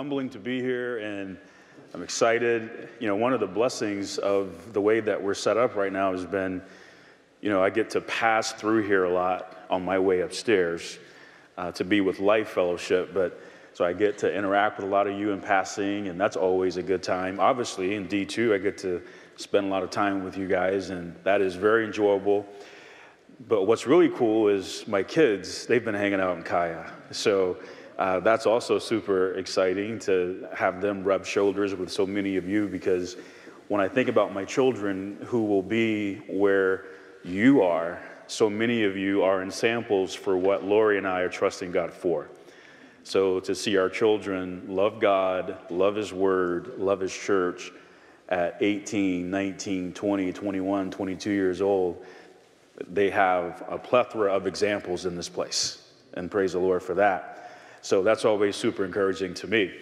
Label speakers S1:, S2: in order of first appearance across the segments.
S1: humbling to be here, and I'm excited. You know, one of the blessings of the way that we're set up right now has been, you know, I get to pass through here a lot on my way upstairs uh, to be with Life Fellowship, but so I get to interact with a lot of you in passing, and that's always a good time. Obviously, in D2, I get to spend a lot of time with you guys, and that is very enjoyable. But what's really cool is my kids, they've been hanging out in Kaya. So uh, that's also super exciting to have them rub shoulders with so many of you because when I think about my children who will be where you are, so many of you are in samples for what Lori and I are trusting God for. So to see our children love God, love His Word, love His church at 18, 19, 20, 21, 22 years old, they have a plethora of examples in this place. And praise the Lord for that. So that's always super encouraging to me.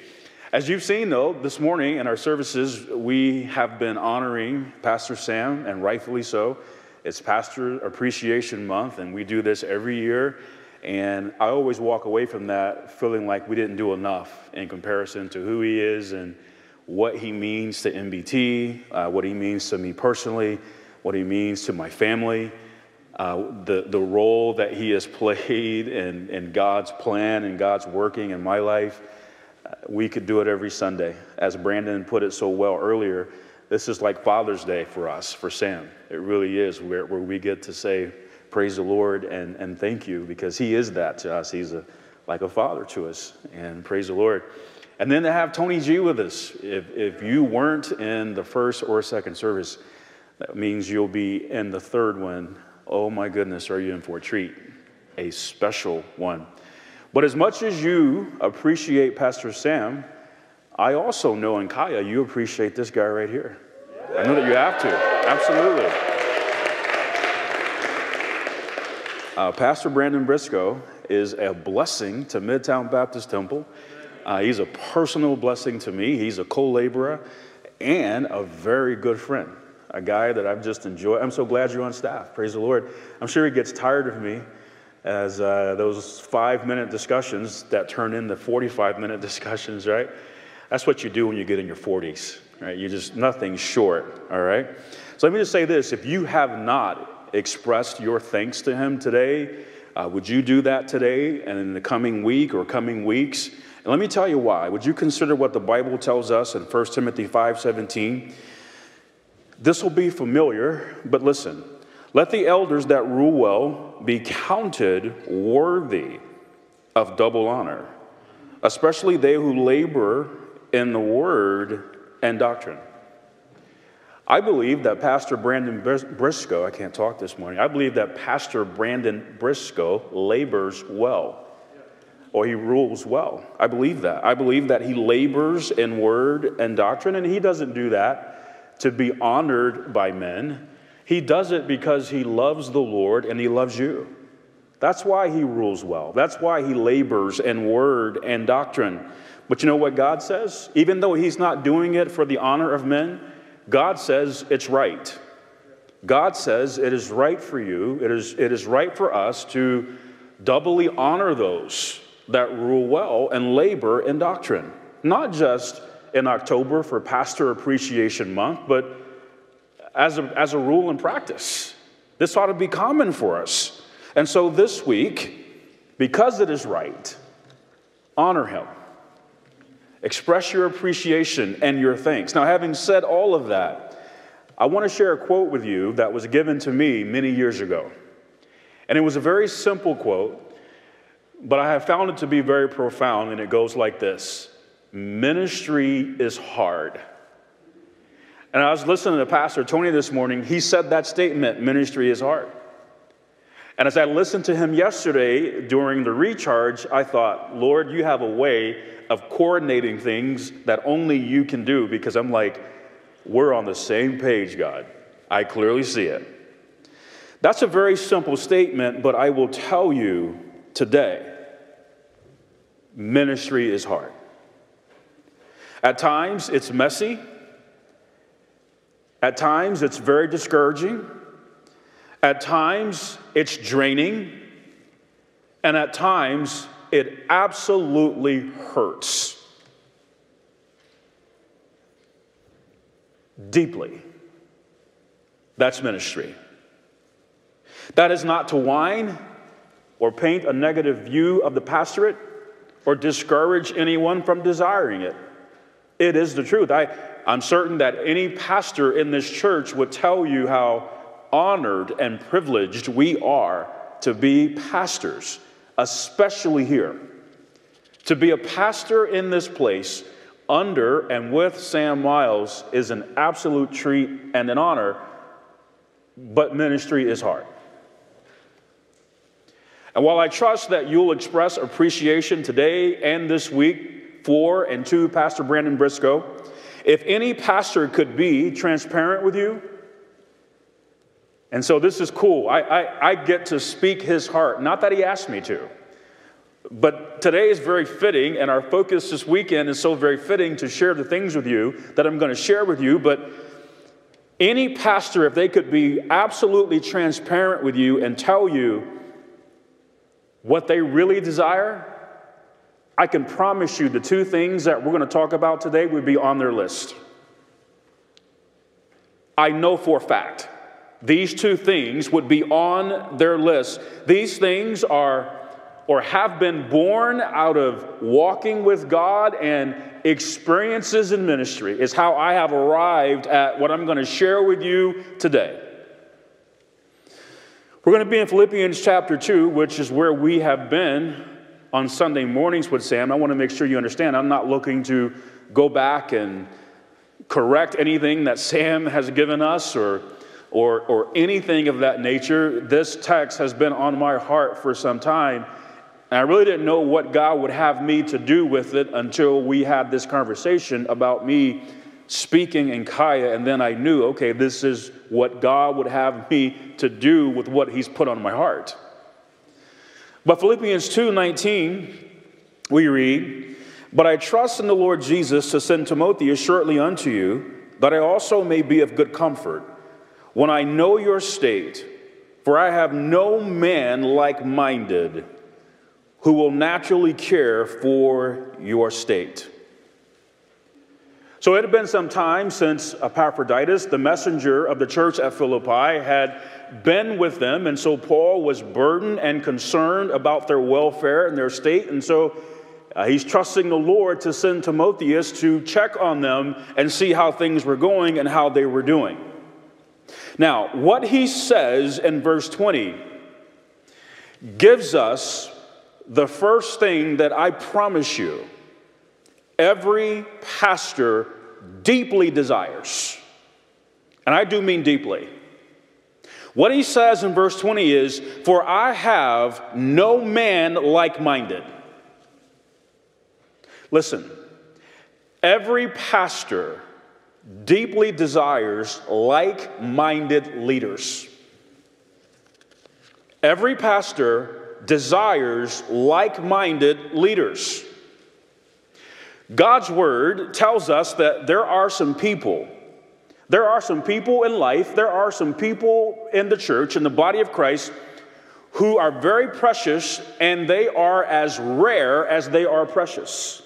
S1: As you've seen, though, this morning in our services, we have been honoring Pastor Sam, and rightfully so. It's Pastor Appreciation Month, and we do this every year. And I always walk away from that feeling like we didn't do enough in comparison to who he is and what he means to MBT, uh, what he means to me personally, what he means to my family uh, the, the role that he has played in, in God's plan and God's working in my life. Uh, we could do it every Sunday. As Brandon put it so well earlier, this is like Father's Day for us, for Sam. It really is, where, where we get to say, Praise the Lord and, and thank you, because he is that to us. He's a, like a father to us, and praise the Lord. And then to have Tony G with us. If, if you weren't in the first or second service, that means you'll be in the third one oh my goodness, are you in for a treat? A special one. But as much as you appreciate Pastor Sam, I also know in Kaya you appreciate this guy right here. I know that you have to. Absolutely. Uh, Pastor Brandon Briscoe is a blessing to Midtown Baptist Temple. Uh, he's a personal blessing to me. He's a co laborer and a very good friend a guy that I've just enjoyed. I'm so glad you're on staff. Praise the Lord. I'm sure he gets tired of me as uh, those five minute discussions that turn into 45 minute discussions, right? That's what you do when you get in your 40s, right? You just, nothing short, all right? So let me just say this if you have not expressed your thanks to him today, uh, would you do that today and in the coming week or coming weeks? And let me tell you why. Would you consider what the Bible tells us in 1 Timothy 5 17? This will be familiar, but listen. Let the elders that rule well be counted worthy of double honor, especially they who labor in the word and doctrine. I believe that Pastor Brandon Briscoe, I can't talk this morning, I believe that Pastor Brandon Briscoe labors well, or he rules well. I believe that. I believe that he labors in word and doctrine, and he doesn't do that to be honored by men. He does it because he loves the Lord and he loves you. That's why he rules well. That's why he labors in word and doctrine. But you know what God says? Even though he's not doing it for the honor of men, God says it's right. God says it is right for you, it is, it is right for us to doubly honor those that rule well and labor in doctrine. Not just in October for Pastor Appreciation Month, but as a, as a rule and practice. This ought to be common for us. And so this week, because it is right, honor him. Express your appreciation and your thanks. Now, having said all of that, I want to share a quote with you that was given to me many years ago. And it was a very simple quote, but I have found it to be very profound, and it goes like this Ministry is hard. And I was listening to Pastor Tony this morning. He said that statement ministry is hard. And as I listened to him yesterday during the recharge, I thought, Lord, you have a way of coordinating things that only you can do because I'm like, we're on the same page, God. I clearly see it. That's a very simple statement, but I will tell you today ministry is hard. At times, it's messy. At times, it's very discouraging. At times, it's draining. And at times, it absolutely hurts. Deeply. That's ministry. That is not to whine or paint a negative view of the pastorate or discourage anyone from desiring it. It is the truth. I, I'm certain that any pastor in this church would tell you how honored and privileged we are to be pastors, especially here. To be a pastor in this place under and with Sam Miles is an absolute treat and an honor, but ministry is hard. And while I trust that you'll express appreciation today and this week for and to Pastor Brandon Briscoe, if any pastor could be transparent with you, and so this is cool. I, I, I, get to speak his heart. Not that he asked me to, but today is very fitting, and our focus this weekend is so very fitting to share the things with you that I'm going to share with you. But any pastor, if they could be absolutely transparent with you and tell you what they really desire, I can promise you the two things that we're going to talk about today would be on their list. I know for a fact these two things would be on their list. These things are or have been born out of walking with God and experiences in ministry, is how I have arrived at what I'm going to share with you today. We're going to be in Philippians chapter 2, which is where we have been on Sunday mornings with Sam. I want to make sure you understand I'm not looking to go back and correct anything that Sam has given us or, or, or anything of that nature. This text has been on my heart for some time. And I really didn't know what God would have me to do with it until we had this conversation about me speaking in Kaya, and then I knew, okay, this is what God would have me to do with what He's put on my heart. But Philippians 2:19, we read, But I trust in the Lord Jesus to send Timotheus shortly unto you, that I also may be of good comfort when I know your state, for I have no man like minded who will naturally care for your state. So it had been some time since Epaphroditus, the messenger of the church at Philippi, had been with them. And so Paul was burdened and concerned about their welfare and their state. And so uh, he's trusting the Lord to send Timotheus to check on them and see how things were going and how they were doing. Now, what he says in verse 20 gives us the first thing that I promise you every pastor deeply desires. And I do mean deeply. What he says in verse 20 is, For I have no man like minded. Listen, every pastor deeply desires like minded leaders. Every pastor desires like minded leaders. God's word tells us that there are some people, there are some people in life, there are some people in the church, in the body of Christ, who are very precious and they are as rare as they are precious.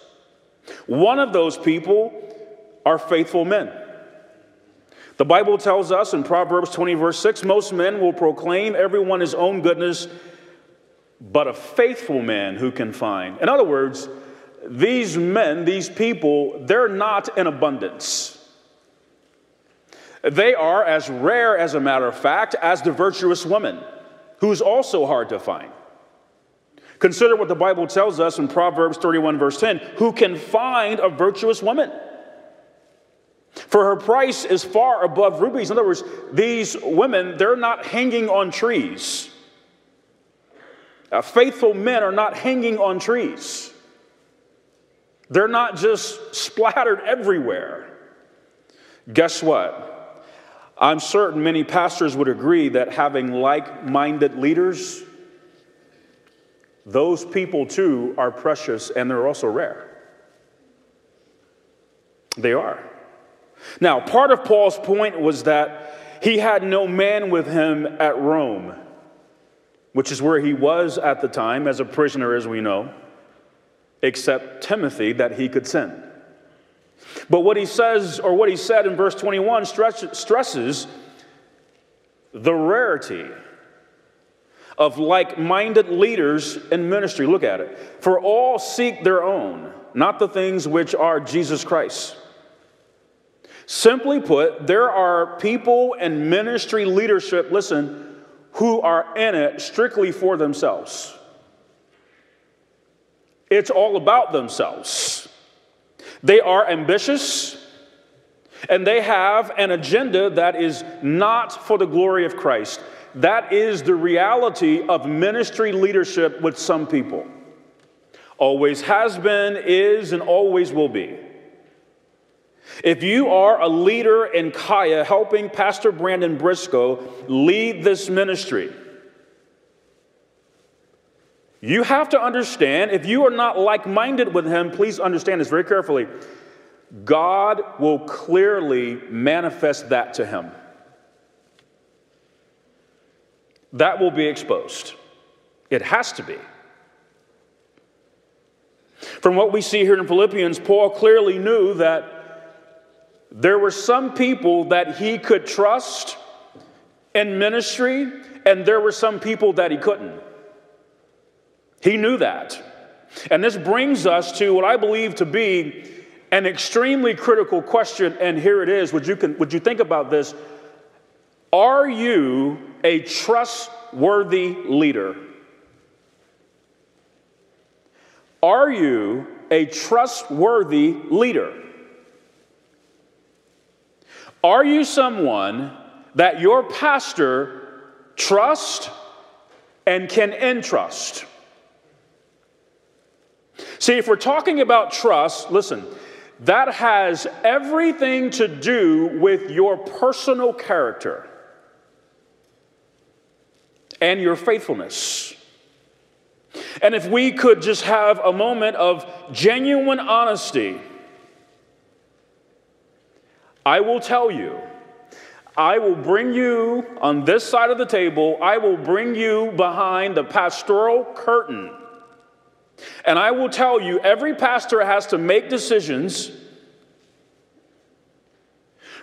S1: One of those people are faithful men. The Bible tells us in Proverbs 20, verse 6 most men will proclaim everyone his own goodness, but a faithful man who can find. In other words, these men, these people, they're not in abundance. They are as rare, as a matter of fact, as the virtuous woman, who's also hard to find. Consider what the Bible tells us in Proverbs 31, verse 10 who can find a virtuous woman? For her price is far above rubies. In other words, these women, they're not hanging on trees. Faithful men are not hanging on trees. They're not just splattered everywhere. Guess what? I'm certain many pastors would agree that having like minded leaders, those people too are precious and they're also rare. They are. Now, part of Paul's point was that he had no man with him at Rome, which is where he was at the time as a prisoner, as we know except Timothy that he could send. But what he says, or what he said in verse 21, stresses the rarity of like minded leaders in ministry. Look at it. For all seek their own, not the things which are Jesus Christ. Simply put, there are people in ministry leadership, listen, who are in it strictly for themselves. It's all about themselves. They are ambitious and they have an agenda that is not for the glory of Christ. That is the reality of ministry leadership with some people. Always has been, is, and always will be. If you are a leader in Kaya helping Pastor Brandon Briscoe lead this ministry, you have to understand, if you are not like minded with him, please understand this very carefully. God will clearly manifest that to him. That will be exposed. It has to be. From what we see here in Philippians, Paul clearly knew that there were some people that he could trust in ministry, and there were some people that he couldn't. He knew that. And this brings us to what I believe to be an extremely critical question, and here it is. Would you, would you think about this? Are you a trustworthy leader? Are you a trustworthy leader? Are you someone that your pastor trusts and can entrust? See, if we're talking about trust, listen, that has everything to do with your personal character and your faithfulness. And if we could just have a moment of genuine honesty, I will tell you, I will bring you on this side of the table, I will bring you behind the pastoral curtain and I will tell you, every pastor has to make decisions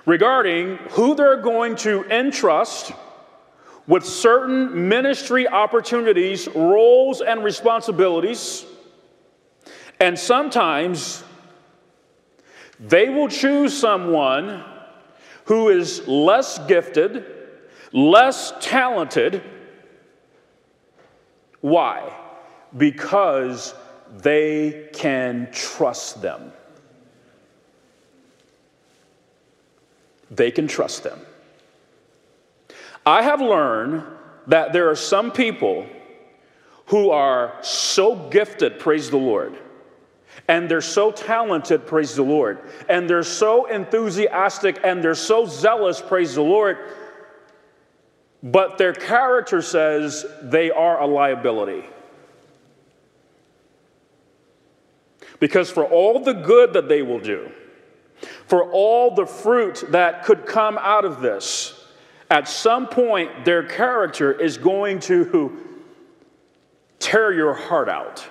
S1: regarding who they're going to entrust with certain ministry opportunities, roles, and responsibilities. And sometimes they will choose someone who is less gifted, less talented. Why? Because they can trust them. They can trust them. I have learned that there are some people who are so gifted, praise the Lord, and they're so talented, praise the Lord, and they're so enthusiastic and they're so zealous, praise the Lord, but their character says they are a liability. Because for all the good that they will do, for all the fruit that could come out of this, at some point their character is going to tear your heart out.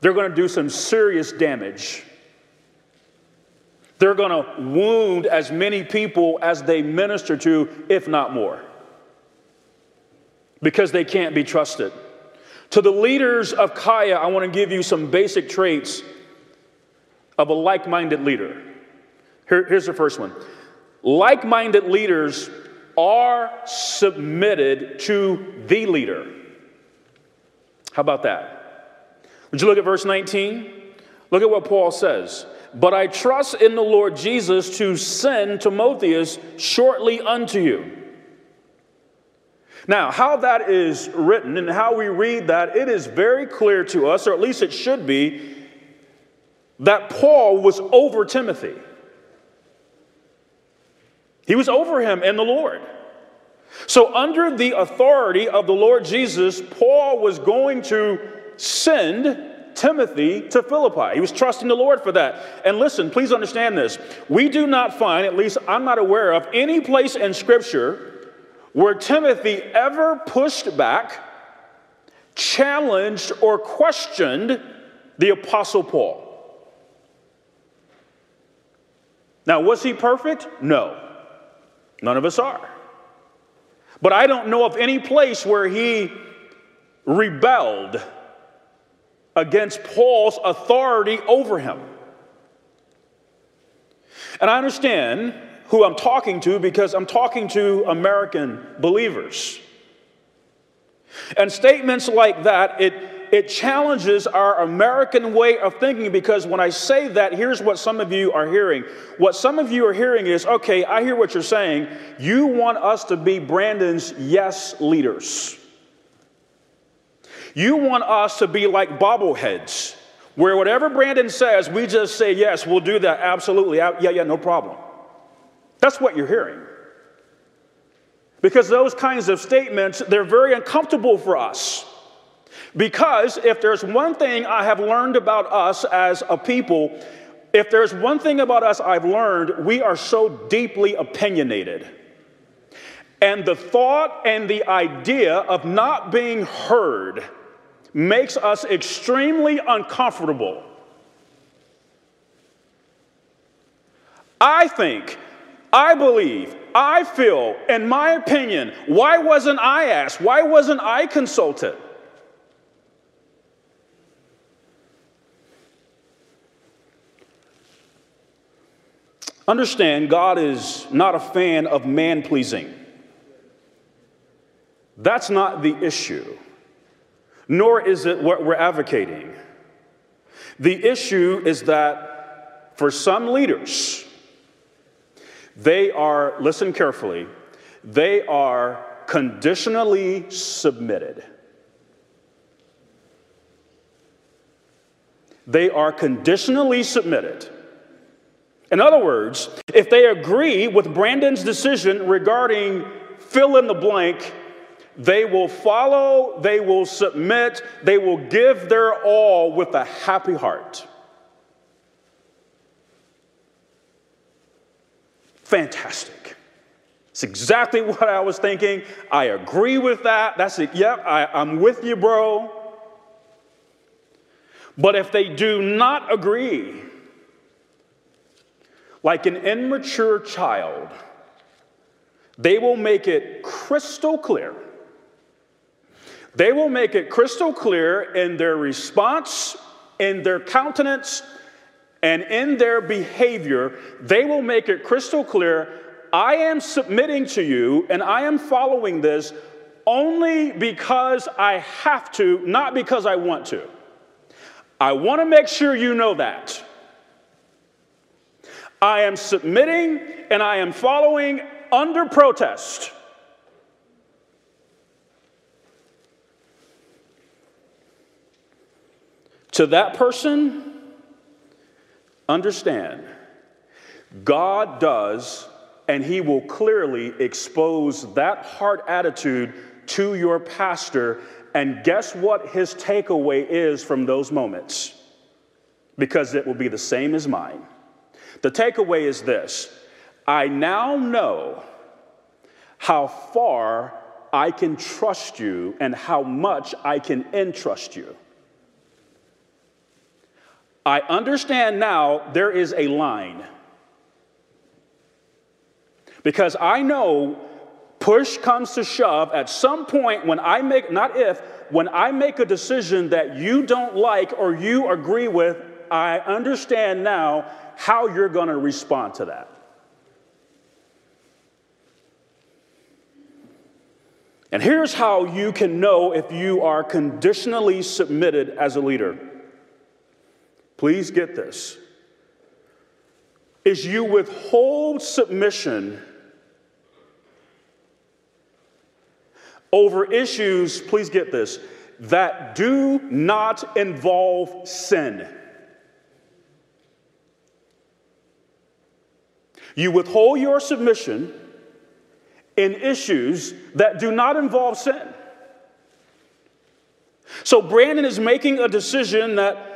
S1: They're going to do some serious damage. They're going to wound as many people as they minister to, if not more, because they can't be trusted. To the leaders of Kaya, I want to give you some basic traits of a like minded leader. Here, here's the first one like minded leaders are submitted to the leader. How about that? Would you look at verse 19? Look at what Paul says. But I trust in the Lord Jesus to send Timotheus shortly unto you now, how that is written and how we read that, it is very clear to us, or at least it should be, that Paul was over Timothy. He was over him in the Lord. So, under the authority of the Lord Jesus, Paul was going to send Timothy to Philippi. He was trusting the Lord for that. And listen, please understand this. We do not find, at least I'm not aware of, any place in Scripture where Timothy ever pushed back, challenged, or questioned the Apostle Paul. Now, was he perfect? No. None of us are. But I don't know of any place where he rebelled against Paul's authority over him. And I understand who I'm talking to because I'm talking to American believers. And statements like that, it, it challenges our American way of thinking because when I say that, here's what some of you are hearing. What some of you are hearing is okay, I hear what you're saying. You want us to be Brandon's yes leaders. You want us to be like bobbleheads, where whatever Brandon says, we just say, yes, we'll do that, absolutely. Yeah, yeah, no problem. That's what you're hearing. Because those kinds of statements, they're very uncomfortable for us. Because if there's one thing I have learned about us as a people, if there's one thing about us I've learned, we are so deeply opinionated. And the thought and the idea of not being heard makes us extremely uncomfortable. I think, I believe, I feel, in my opinion, why wasn't I asked? Why wasn't I consulted? Understand, God is not a fan of man pleasing. That's not the issue, nor is it what we're advocating. The issue is that for some leaders, they are, listen carefully, they are conditionally submitted. They are conditionally submitted. In other words, if they agree with Brandon's decision regarding fill in the blank, they will follow, they will submit, they will give their all with a happy heart. Fantastic. It's exactly what I was thinking. I agree with that. That's it. Yep, I, I'm with you, bro. But if they do not agree, like an immature child, they will make it crystal clear. They will make it crystal clear in their response, in their countenance, and in their behavior. They will make it crystal clear I am submitting to you and I am following this only because I have to, not because I want to. I want to make sure you know that. I am submitting and I am following under protest. To that person, understand God does, and He will clearly expose that heart attitude to your pastor. And guess what his takeaway is from those moments? Because it will be the same as mine. The takeaway is this I now know how far I can trust you and how much I can entrust you. I understand now there is a line. Because I know push comes to shove at some point when I make, not if, when I make a decision that you don't like or you agree with, I understand now how you're going to respond to that. And here's how you can know if you are conditionally submitted as a leader. Please get this. Is you withhold submission over issues, please get this, that do not involve sin. You withhold your submission in issues that do not involve sin. So Brandon is making a decision that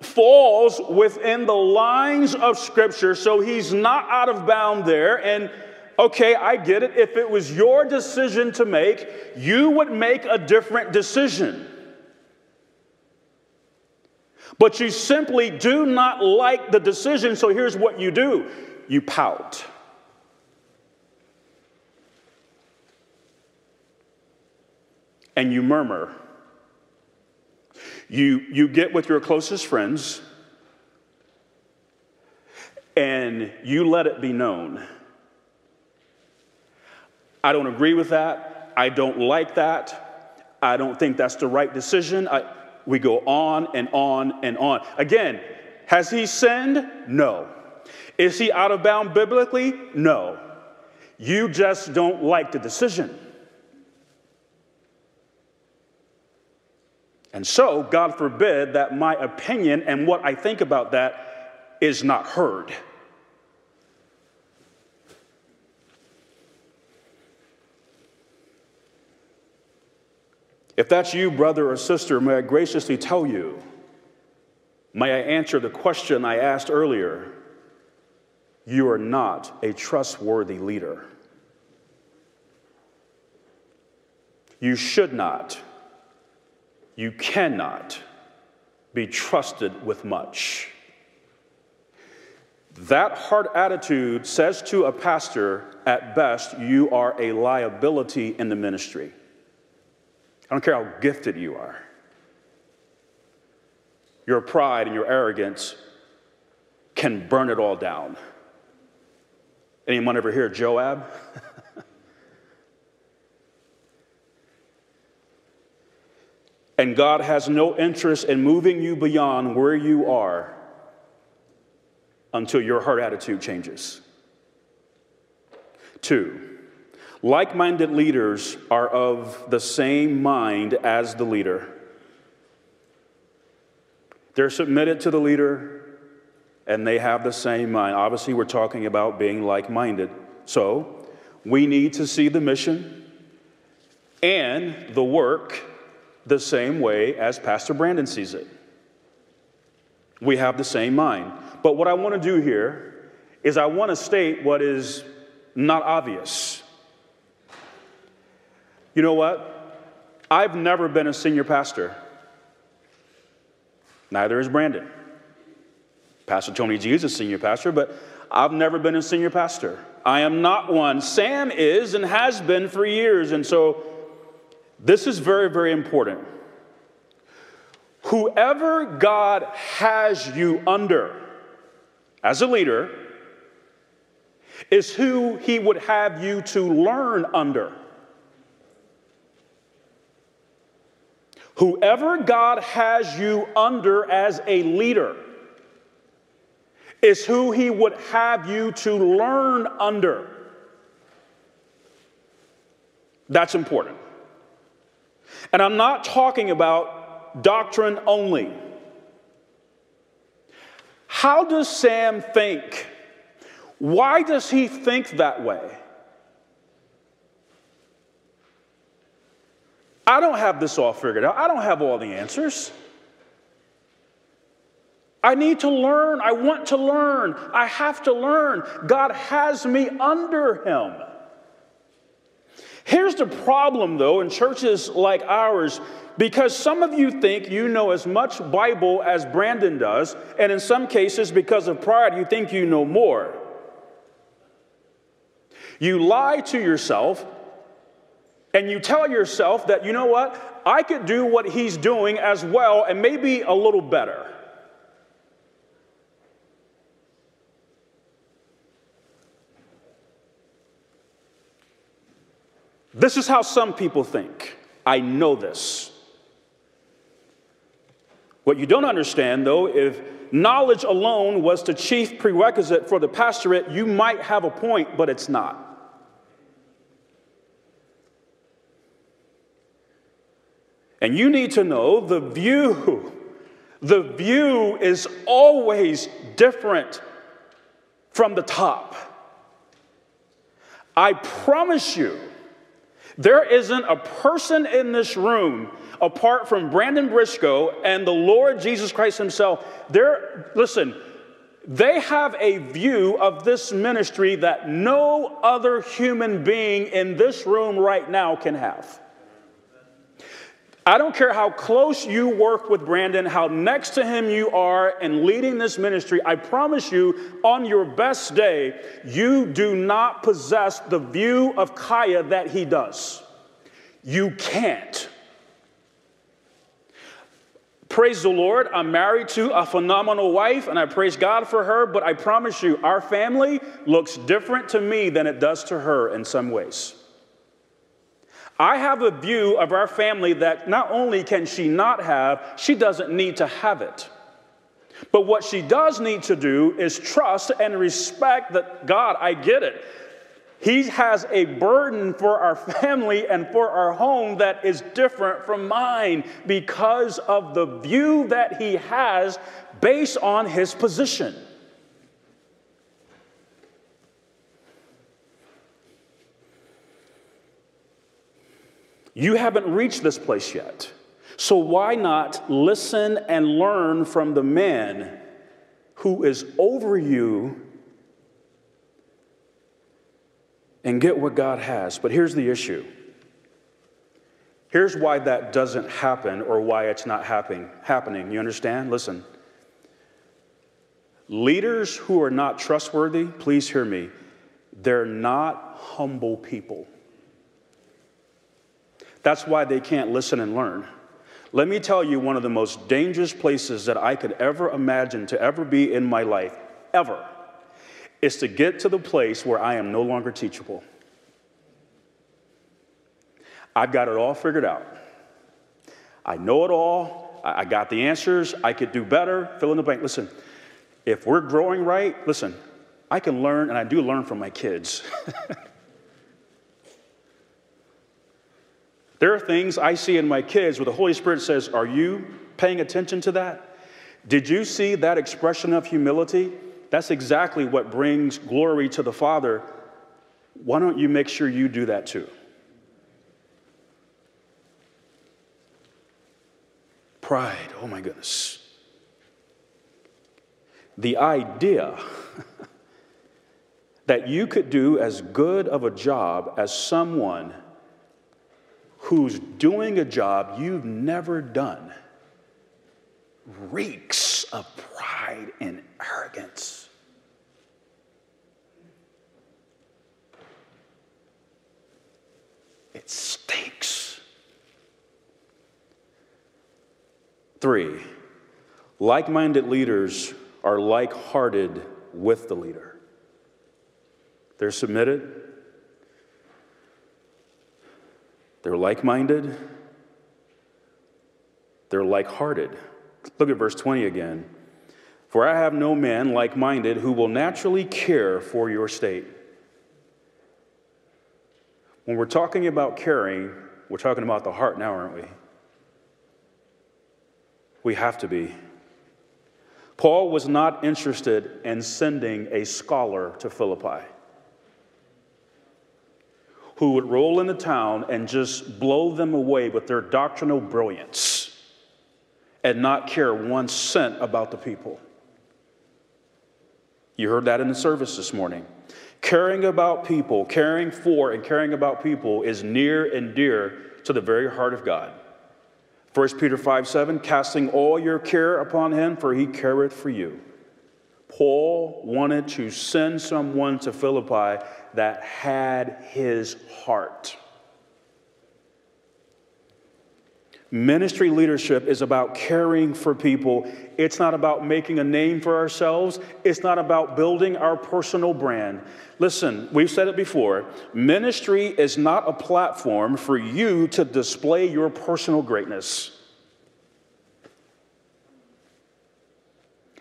S1: falls within the lines of Scripture, so he's not out of bound there. And okay, I get it. If it was your decision to make, you would make a different decision. But you simply do not like the decision, so here's what you do You pout. And you murmur. You, you get with your closest friends and you let it be known. I don't agree with that. I don't like that. I don't think that's the right decision. I, we go on and on and on. Again, has he sinned? No. Is he out of bound biblically? No. You just don't like the decision. And so, God forbid that my opinion and what I think about that is not heard. If that's you, brother or sister, may I graciously tell you, may I answer the question I asked earlier you are not a trustworthy leader. You should not, you cannot be trusted with much. That hard attitude says to a pastor, at best, you are a liability in the ministry. I don't care how gifted you are. Your pride and your arrogance can burn it all down. Anyone ever hear Joab? and God has no interest in moving you beyond where you are until your heart attitude changes. Two, like minded leaders are of the same mind as the leader. They're submitted to the leader and they have the same mind. Obviously, we're talking about being like minded. So, we need to see the mission and the work the same way as Pastor Brandon sees it. We have the same mind. But what I want to do here is I want to state what is not obvious. You know what? I've never been a senior pastor. Neither is Brandon. Pastor Tony G is a senior pastor, but I've never been a senior pastor. I am not one. Sam is and has been for years. And so this is very, very important. Whoever God has you under as a leader is who he would have you to learn under. Whoever God has you under as a leader is who He would have you to learn under. That's important. And I'm not talking about doctrine only. How does Sam think? Why does he think that way? I don't have this all figured out. I don't have all the answers. I need to learn. I want to learn. I have to learn. God has me under Him. Here's the problem, though, in churches like ours, because some of you think you know as much Bible as Brandon does, and in some cases, because of pride, you think you know more. You lie to yourself and you tell yourself that, you know what, I could do what he's doing as well and maybe a little better. This is how some people think. I know this. What you don't understand, though, if knowledge alone was the chief prerequisite for the pastorate, you might have a point, but it's not. And you need to know the view. The view is always different from the top. I promise you, there isn't a person in this room apart from Brandon Briscoe and the Lord Jesus Christ Himself. There, listen, they have a view of this ministry that no other human being in this room right now can have. I don't care how close you work with Brandon, how next to him you are and leading this ministry. I promise you, on your best day, you do not possess the view of Kaya that he does. You can't. Praise the Lord, I'm married to a phenomenal wife and I praise God for her, but I promise you, our family looks different to me than it does to her in some ways. I have a view of our family that not only can she not have, she doesn't need to have it. But what she does need to do is trust and respect that God, I get it. He has a burden for our family and for our home that is different from mine because of the view that he has based on his position. You haven't reached this place yet. So why not listen and learn from the man who is over you and get what God has? But here's the issue. Here's why that doesn't happen or why it's not happening. Happening, you understand? Listen. Leaders who are not trustworthy, please hear me. They're not humble people. That's why they can't listen and learn. Let me tell you one of the most dangerous places that I could ever imagine to ever be in my life, ever, is to get to the place where I am no longer teachable. I've got it all figured out. I know it all. I got the answers. I could do better. Fill in the blank. Listen, if we're growing right, listen, I can learn, and I do learn from my kids. There are things I see in my kids where the Holy Spirit says, Are you paying attention to that? Did you see that expression of humility? That's exactly what brings glory to the Father. Why don't you make sure you do that too? Pride, oh my goodness. The idea that you could do as good of a job as someone who's doing a job you've never done reeks of pride and arrogance. It stinks. Three, like minded leaders are like hearted with the leader. They're submitted, They're like minded, they're like hearted. Look at verse 20 again. For I have no man like minded who will naturally care for your state. When we're talking about caring, we're talking about the heart now, aren't we? We have to be. Paul was not interested in sending a scholar to Philippi who would roll into town and just blow them away with their doctrinal brilliance and not care one cent about the people. You heard that in the service this morning. Caring about people, caring for and caring about people is near and dear to the very heart of God. 1 Peter 5 7, casting all your care upon him, for he careth for you. Paul wanted to send someone to Philippi that had his heart. Ministry leadership is about caring for people. It's not about making a name for ourselves. It's not about building our personal brand. Listen, we've said it before ministry is not a platform for you to display your personal greatness.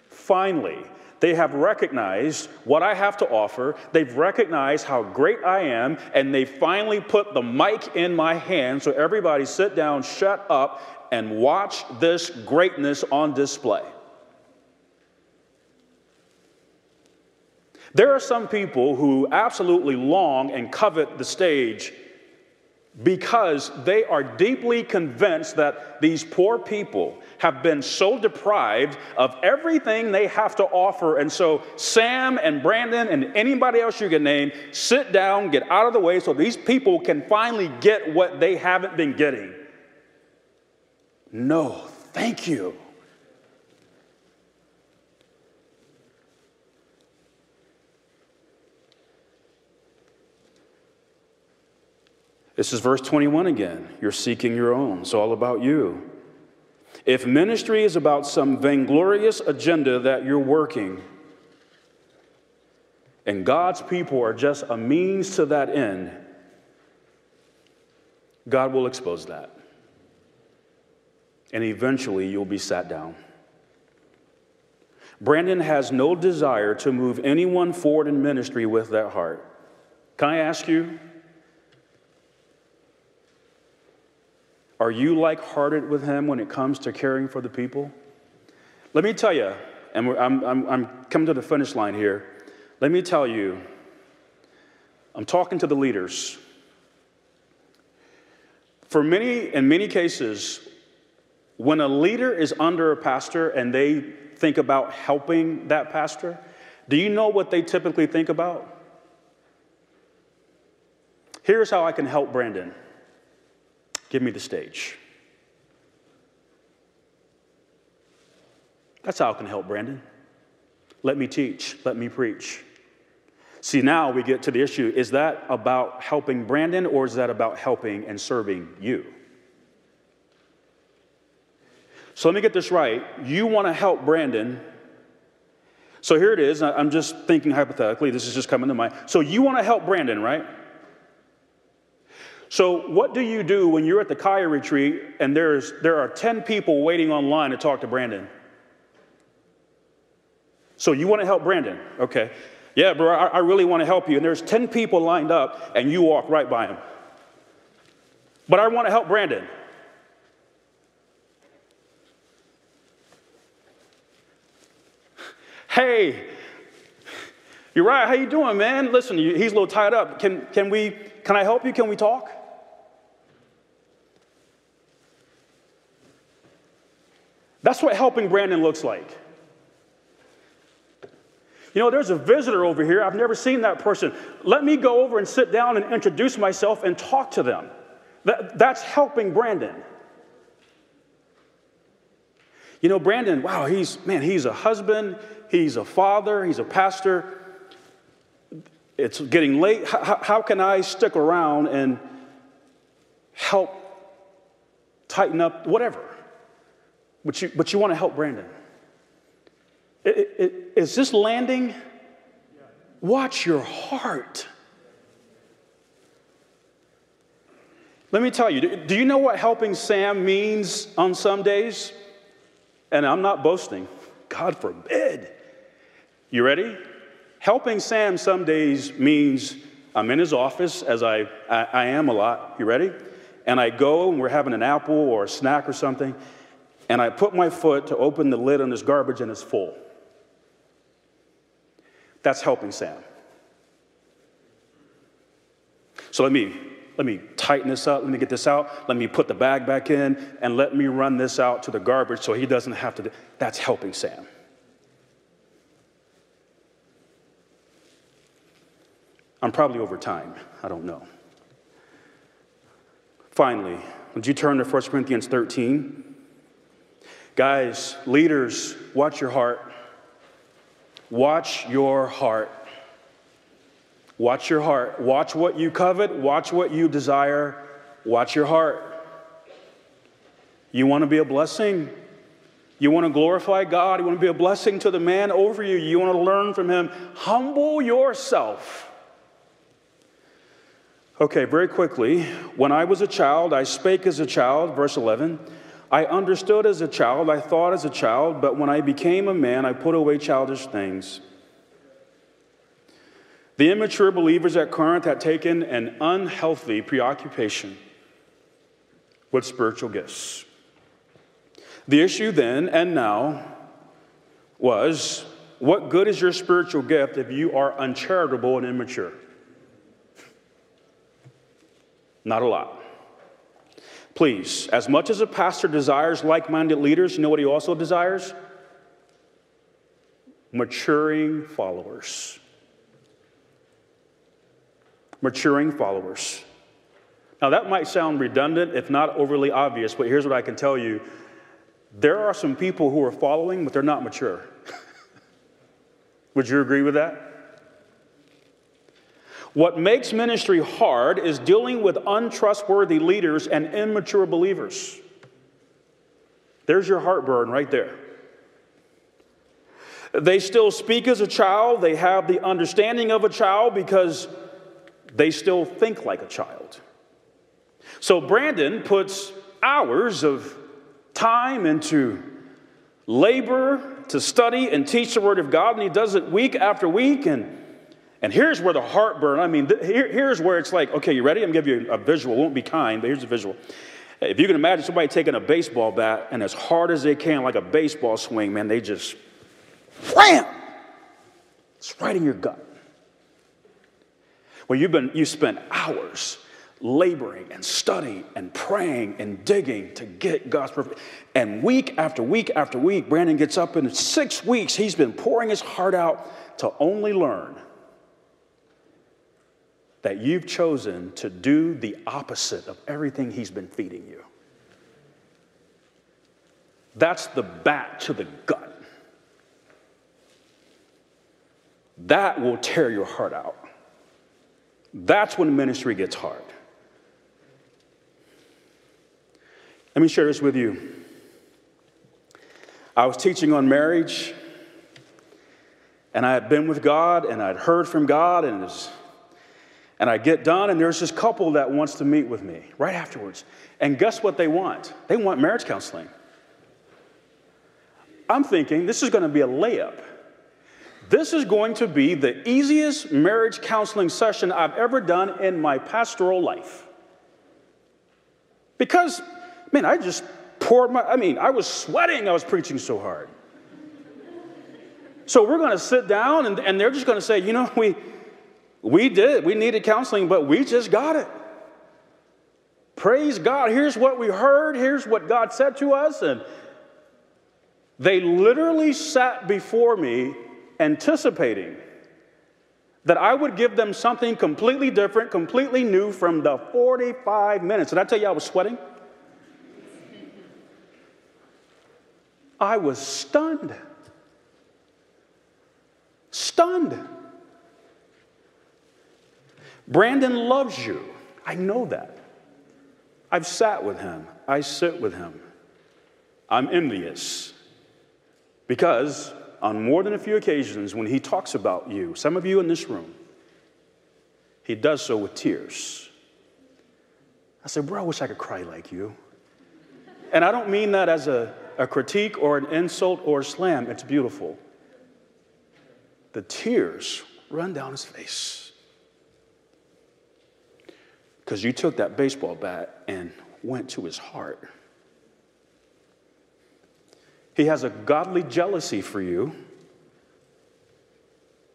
S1: Finally, they have recognized what I have to offer. They've recognized how great I am, and they finally put the mic in my hand. So, everybody sit down, shut up, and watch this greatness on display. There are some people who absolutely long and covet the stage because they are deeply convinced that these poor people have been so deprived of everything they have to offer. And so, Sam and Brandon and anybody else you can name, sit down, get out of the way so these people can finally get what they haven't been getting. No, thank you. This is verse 21 again. You're seeking your own. It's all about you. If ministry is about some vainglorious agenda that you're working, and God's people are just a means to that end, God will expose that. And eventually you'll be sat down. Brandon has no desire to move anyone forward in ministry with that heart. Can I ask you, Are you like hearted with him when it comes to caring for the people? Let me tell you, and I'm, I'm, I'm coming to the finish line here. Let me tell you, I'm talking to the leaders. For many, in many cases, when a leader is under a pastor and they think about helping that pastor, do you know what they typically think about? Here's how I can help Brandon. Give me the stage. That's how I can help, Brandon. Let me teach, let me preach. See, now we get to the issue is that about helping Brandon or is that about helping and serving you? So let me get this right. You want to help Brandon. So here it is. I'm just thinking hypothetically. This is just coming to mind. So you want to help Brandon, right? So, what do you do when you're at the Kaya retreat and there's, there are 10 people waiting online to talk to Brandon? So, you want to help Brandon? Okay. Yeah, bro, I, I really want to help you. And there's 10 people lined up and you walk right by him. But I want to help Brandon. Hey, you're right. How you doing, man? Listen, he's a little tied up. Can, can we, can I help you? Can we talk? That's what helping Brandon looks like. You know, there's a visitor over here. I've never seen that person. Let me go over and sit down and introduce myself and talk to them. That, that's helping Brandon. You know, Brandon, wow, he's, man, he's a husband, he's a father, he's a pastor. It's getting late. How, how can I stick around and help tighten up whatever? but you, but you want to help Brandon. It, it, is this landing? Watch your heart. Let me tell you, do you know what helping Sam means on some days? And I'm not boasting, God forbid. You ready? Helping Sam some days means I'm in his office, as I, I, I am a lot. You ready? And I go and we're having an apple or a snack or something, and I put my foot to open the lid on this garbage and it's full. That's helping Sam. So let me let me tighten this up, let me get this out, let me put the bag back in, and let me run this out to the garbage so he doesn't have to. That's helping Sam. I'm probably over time. I don't know. Finally, would you turn to 1 Corinthians 13? Guys, leaders, watch your heart. Watch your heart. Watch your heart. Watch what you covet. Watch what you desire. Watch your heart. You want to be a blessing. You want to glorify God. You want to be a blessing to the man over you. You want to learn from him. Humble yourself. Okay, very quickly. When I was a child, I spake as a child, verse 11. I understood as a child, I thought as a child, but when I became a man, I put away childish things. The immature believers at Corinth had taken an unhealthy preoccupation with spiritual gifts. The issue then and now was what good is your spiritual gift if you are uncharitable and immature? Not a lot. Please, as much as a pastor desires like minded leaders, you know what he also desires? Maturing followers. Maturing followers. Now, that might sound redundant, if not overly obvious, but here's what I can tell you there are some people who are following, but they're not mature. Would you agree with that? What makes ministry hard is dealing with untrustworthy leaders and immature believers. There's your heartburn right there. They still speak as a child, they have the understanding of a child because they still think like a child. So Brandon puts hours of time into labor to study and teach the Word of God, and he does it week after week. And and here's where the heartburn, I mean, th- here, here's where it's like, okay, you ready? I'm gonna give you a visual. It won't be kind, but here's a visual. If you can imagine somebody taking a baseball bat and as hard as they can, like a baseball swing, man, they just wham! It's right in your gut. Well, you've been, you spent hours laboring and studying and praying and digging to get God's perfect. And week after week after week, Brandon gets up and in six weeks, he's been pouring his heart out to only learn that you've chosen to do the opposite of everything He's been feeding you. That's the bat to the gut. That will tear your heart out. That's when ministry gets hard. Let me share this with you. I was teaching on marriage, and I had been with God, and I'd heard from God, and it was and I get done, and there's this couple that wants to meet with me right afterwards. And guess what they want? They want marriage counseling. I'm thinking this is going to be a layup. This is going to be the easiest marriage counseling session I've ever done in my pastoral life. Because, man, I just poured my, I mean, I was sweating, I was preaching so hard. So we're going to sit down, and, and they're just going to say, you know, we, we did. We needed counseling, but we just got it. Praise God. Here's what we heard. Here's what God said to us. And they literally sat before me anticipating that I would give them something completely different, completely new from the 45 minutes. Did I tell you I was sweating? I was stunned. Stunned. Brandon loves you. I know that. I've sat with him, I sit with him. I'm envious because on more than a few occasions, when he talks about you, some of you in this room, he does so with tears. I said, Bro, I wish I could cry like you. And I don't mean that as a, a critique or an insult or a slam, it's beautiful. The tears run down his face. Because you took that baseball bat and went to his heart. He has a godly jealousy for you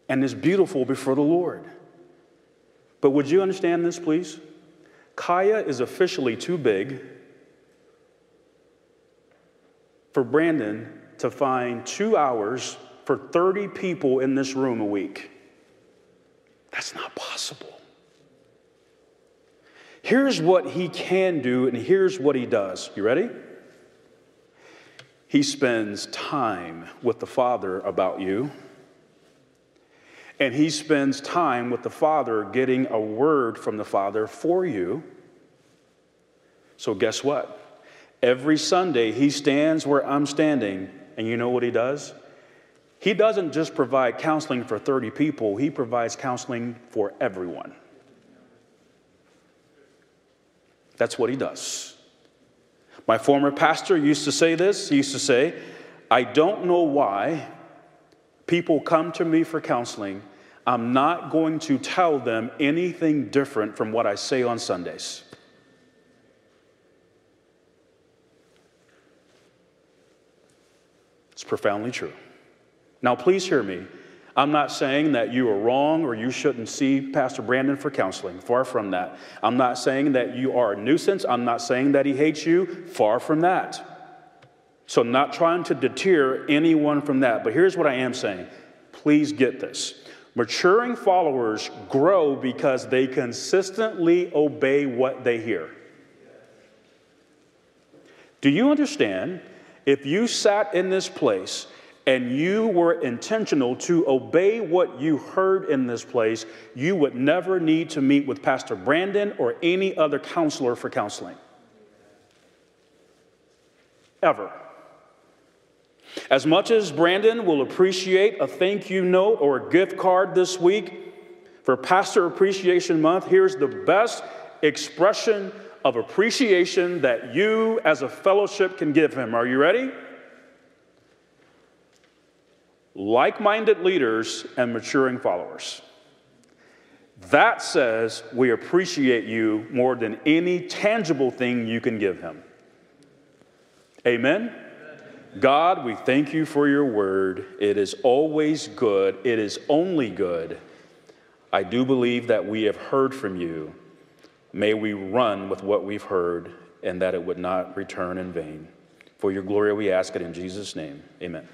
S1: and is beautiful before the Lord. But would you understand this, please? Kaya is officially too big for Brandon to find two hours for 30 people in this room a week. That's not possible. Here's what he can do, and here's what he does. You ready? He spends time with the Father about you, and he spends time with the Father getting a word from the Father for you. So, guess what? Every Sunday, he stands where I'm standing, and you know what he does? He doesn't just provide counseling for 30 people, he provides counseling for everyone. That's what he does. My former pastor used to say this. He used to say, I don't know why people come to me for counseling. I'm not going to tell them anything different from what I say on Sundays. It's profoundly true. Now, please hear me. I'm not saying that you are wrong or you shouldn't see Pastor Brandon for counseling. Far from that. I'm not saying that you are a nuisance. I'm not saying that he hates you. Far from that. So, not trying to deter anyone from that. But here's what I am saying please get this. Maturing followers grow because they consistently obey what they hear. Do you understand? If you sat in this place and you were intentional to obey what you heard in this place, you would never need to meet with Pastor Brandon or any other counselor for counseling. Ever. As much as Brandon will appreciate a thank you note or a gift card this week for Pastor Appreciation Month, here's the best expression of appreciation that you as a fellowship can give him. Are you ready? Like minded leaders and maturing followers. That says we appreciate you more than any tangible thing you can give him. Amen? God, we thank you for your word. It is always good, it is only good. I do believe that we have heard from you. May we run with what we've heard and that it would not return in vain. For your glory, we ask it in Jesus' name. Amen.